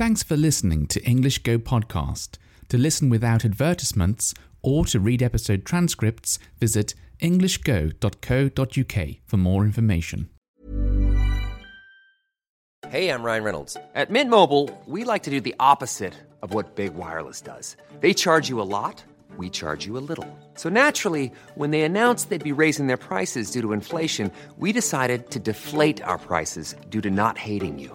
Thanks for listening to English Go Podcast. To listen without advertisements or to read episode transcripts, visit englishgo.co.uk for more information. Hey, I'm Ryan Reynolds. At Mint Mobile, we like to do the opposite of what Big Wireless does. They charge you a lot, we charge you a little. So naturally, when they announced they'd be raising their prices due to inflation, we decided to deflate our prices due to not hating you.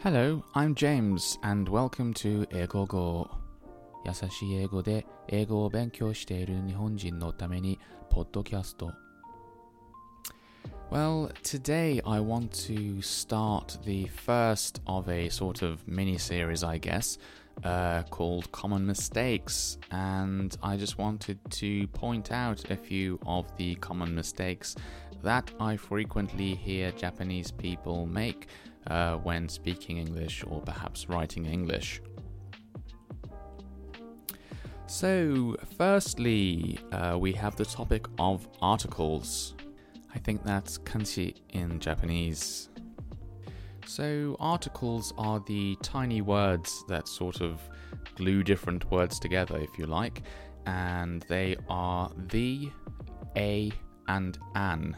Hello, I'm James, and welcome to 英語語優しい英語で英語を勉強している日本人のためにポッドキャスト Well, today I want to start the first of a sort of mini series, I guess, uh, called Common Mistakes. And I just wanted to point out a few of the common mistakes that I frequently hear Japanese people make uh, when speaking English or perhaps writing English. So, firstly, uh, we have the topic of articles. I think that's kanshi in Japanese. So, articles are the tiny words that sort of glue different words together, if you like, and they are the, a, and an.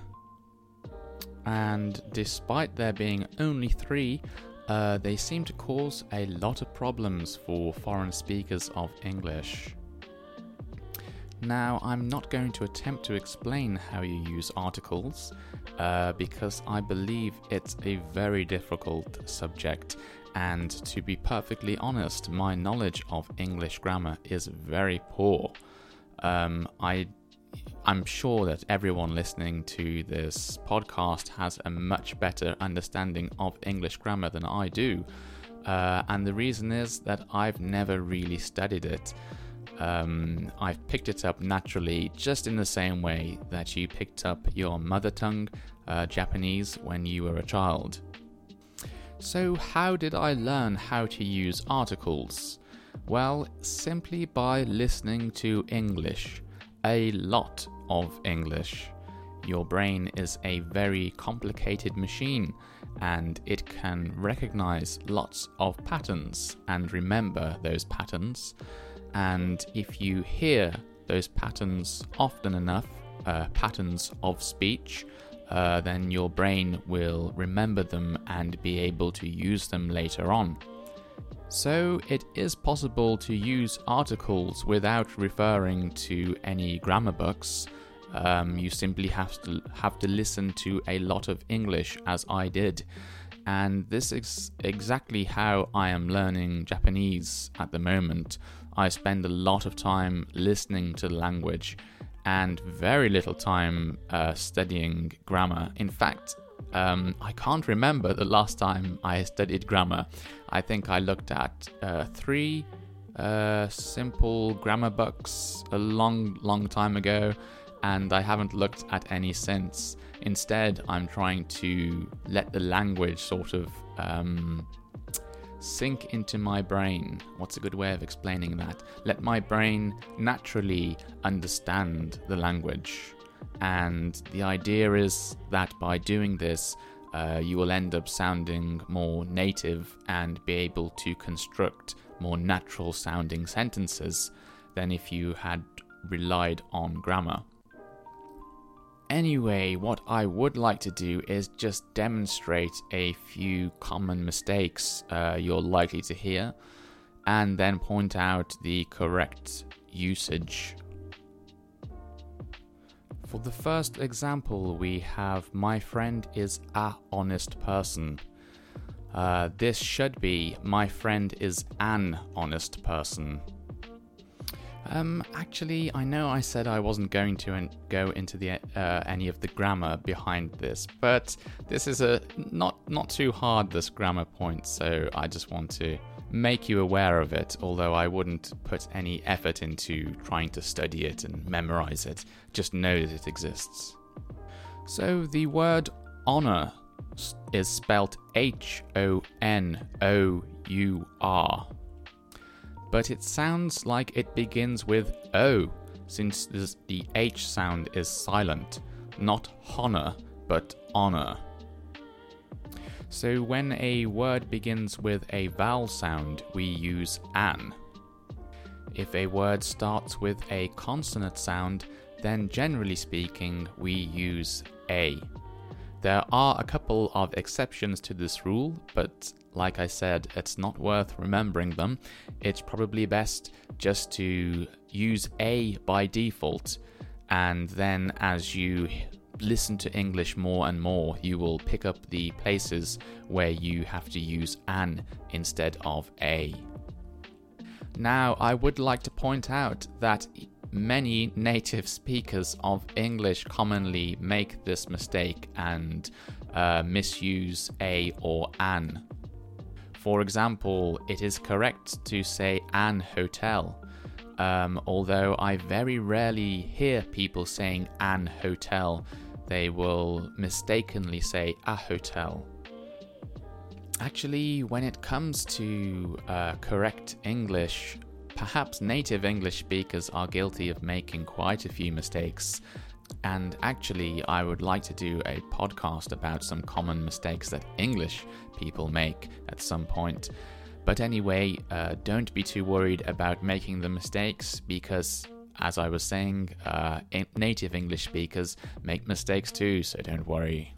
And despite there being only three, uh, they seem to cause a lot of problems for foreign speakers of English. Now, I'm not going to attempt to explain how you use articles uh, because I believe it's a very difficult subject, and to be perfectly honest, my knowledge of English grammar is very poor. Um, I I'm sure that everyone listening to this podcast has a much better understanding of English grammar than I do. Uh, and the reason is that I've never really studied it. Um, I've picked it up naturally, just in the same way that you picked up your mother tongue, uh, Japanese, when you were a child. So, how did I learn how to use articles? Well, simply by listening to English. A lot of English. Your brain is a very complicated machine and it can recognize lots of patterns and remember those patterns. And if you hear those patterns often enough, uh, patterns of speech, uh, then your brain will remember them and be able to use them later on. So, it is possible to use articles without referring to any grammar books. Um, you simply have to have to listen to a lot of English, as I did, and this is exactly how I am learning Japanese at the moment. I spend a lot of time listening to the language and very little time uh, studying grammar. In fact, um, I can't remember the last time I studied grammar. I think I looked at uh, three uh, simple grammar books a long, long time ago, and I haven't looked at any since. Instead, I'm trying to let the language sort of um, sink into my brain. What's a good way of explaining that? Let my brain naturally understand the language. And the idea is that by doing this, uh, you will end up sounding more native and be able to construct more natural sounding sentences than if you had relied on grammar. Anyway, what I would like to do is just demonstrate a few common mistakes uh, you're likely to hear and then point out the correct usage. For the first example, we have my friend is a honest person. Uh, this should be my friend is an honest person. Um, actually, I know I said I wasn't going to go into the uh, any of the grammar behind this, but this is a not not too hard this grammar point, so I just want to make you aware of it. Although I wouldn't put any effort into trying to study it and memorize it, just know that it exists. So the word honor is spelled H O N O U R but it sounds like it begins with O, since the H sound is silent, not honor, but honor. So when a word begins with a vowel sound, we use an. If a word starts with a consonant sound, then generally speaking, we use a. There are a couple of exceptions to this rule, but like I said, it's not worth remembering them. It's probably best just to use A by default, and then as you listen to English more and more, you will pick up the places where you have to use an instead of a. Now, I would like to point out that many native speakers of English commonly make this mistake and uh, misuse a or an for example, it is correct to say an hotel, um, although I very rarely hear people saying an hotel. They will mistakenly say a hotel. Actually, when it comes to uh, correct English, perhaps native English speakers are guilty of making quite a few mistakes. And actually, I would like to do a podcast about some common mistakes that English people make at some point. But anyway, uh, don't be too worried about making the mistakes because, as I was saying, uh, native English speakers make mistakes too, so don't worry.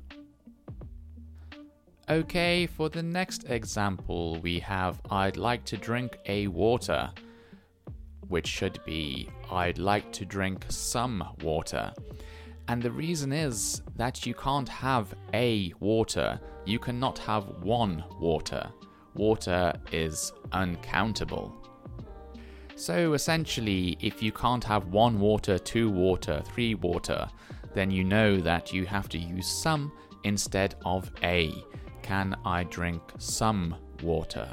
Okay, for the next example, we have I'd like to drink a water, which should be I'd like to drink some water. And the reason is that you can't have a water, you cannot have one water. Water is uncountable. So essentially, if you can't have one water, two water, three water, then you know that you have to use some instead of a. Can I drink some water?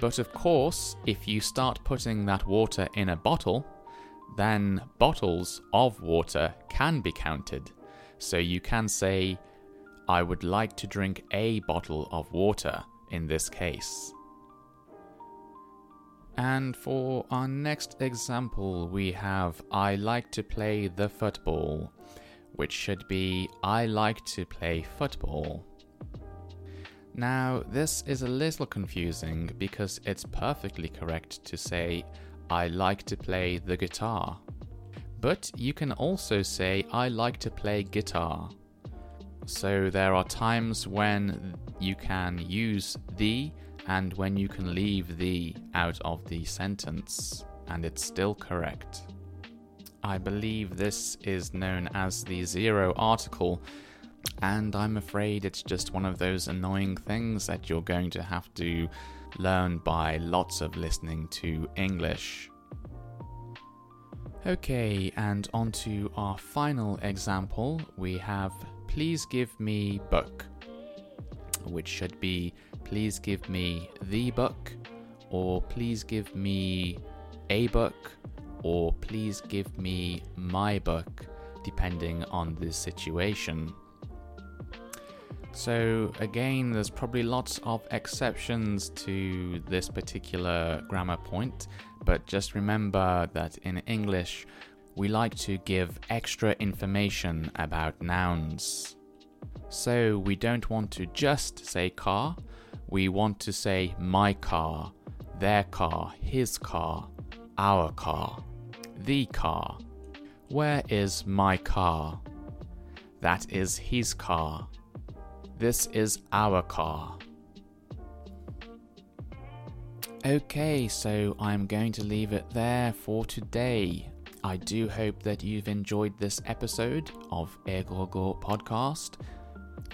But of course, if you start putting that water in a bottle, then bottles of water can be counted. So you can say, I would like to drink a bottle of water in this case. And for our next example, we have I like to play the football, which should be I like to play football. Now, this is a little confusing because it's perfectly correct to say I like to play the guitar. But you can also say, I like to play guitar. So there are times when you can use the and when you can leave the out of the sentence, and it's still correct. I believe this is known as the zero article, and I'm afraid it's just one of those annoying things that you're going to have to learn by lots of listening to English. Okay, and on to our final example, we have please give me book, which should be please give me the book, or please give me a book, or please give me my book, depending on the situation. So, again, there's probably lots of exceptions to this particular grammar point, but just remember that in English, we like to give extra information about nouns. So, we don't want to just say car, we want to say my car, their car, his car, our car, the car. Where is my car? That is his car. This is our car. Okay, so I'm going to leave it there for today. I do hope that you've enjoyed this episode of Ergogo podcast,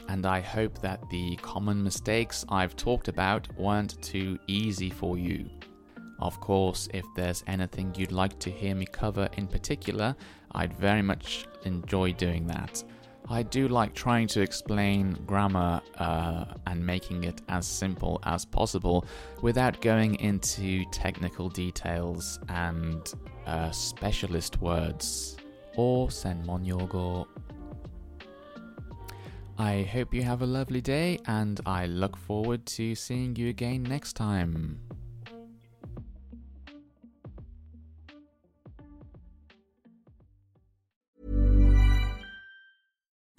and I hope that the common mistakes I've talked about weren't too easy for you. Of course, if there's anything you'd like to hear me cover in particular, I'd very much enjoy doing that. I do like trying to explain grammar uh, and making it as simple as possible without going into technical details and uh, specialist words or senmonyogo. I hope you have a lovely day and I look forward to seeing you again next time.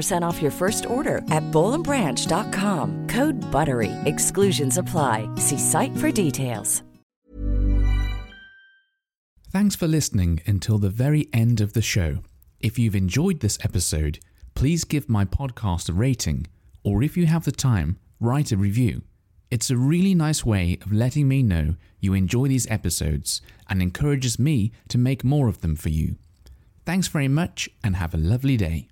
15% off your first order at bollandbranch.com. Code BUTTERY. Exclusions apply. See site for details. Thanks for listening until the very end of the show. If you've enjoyed this episode, please give my podcast a rating, or if you have the time, write a review. It's a really nice way of letting me know you enjoy these episodes and encourages me to make more of them for you. Thanks very much and have a lovely day.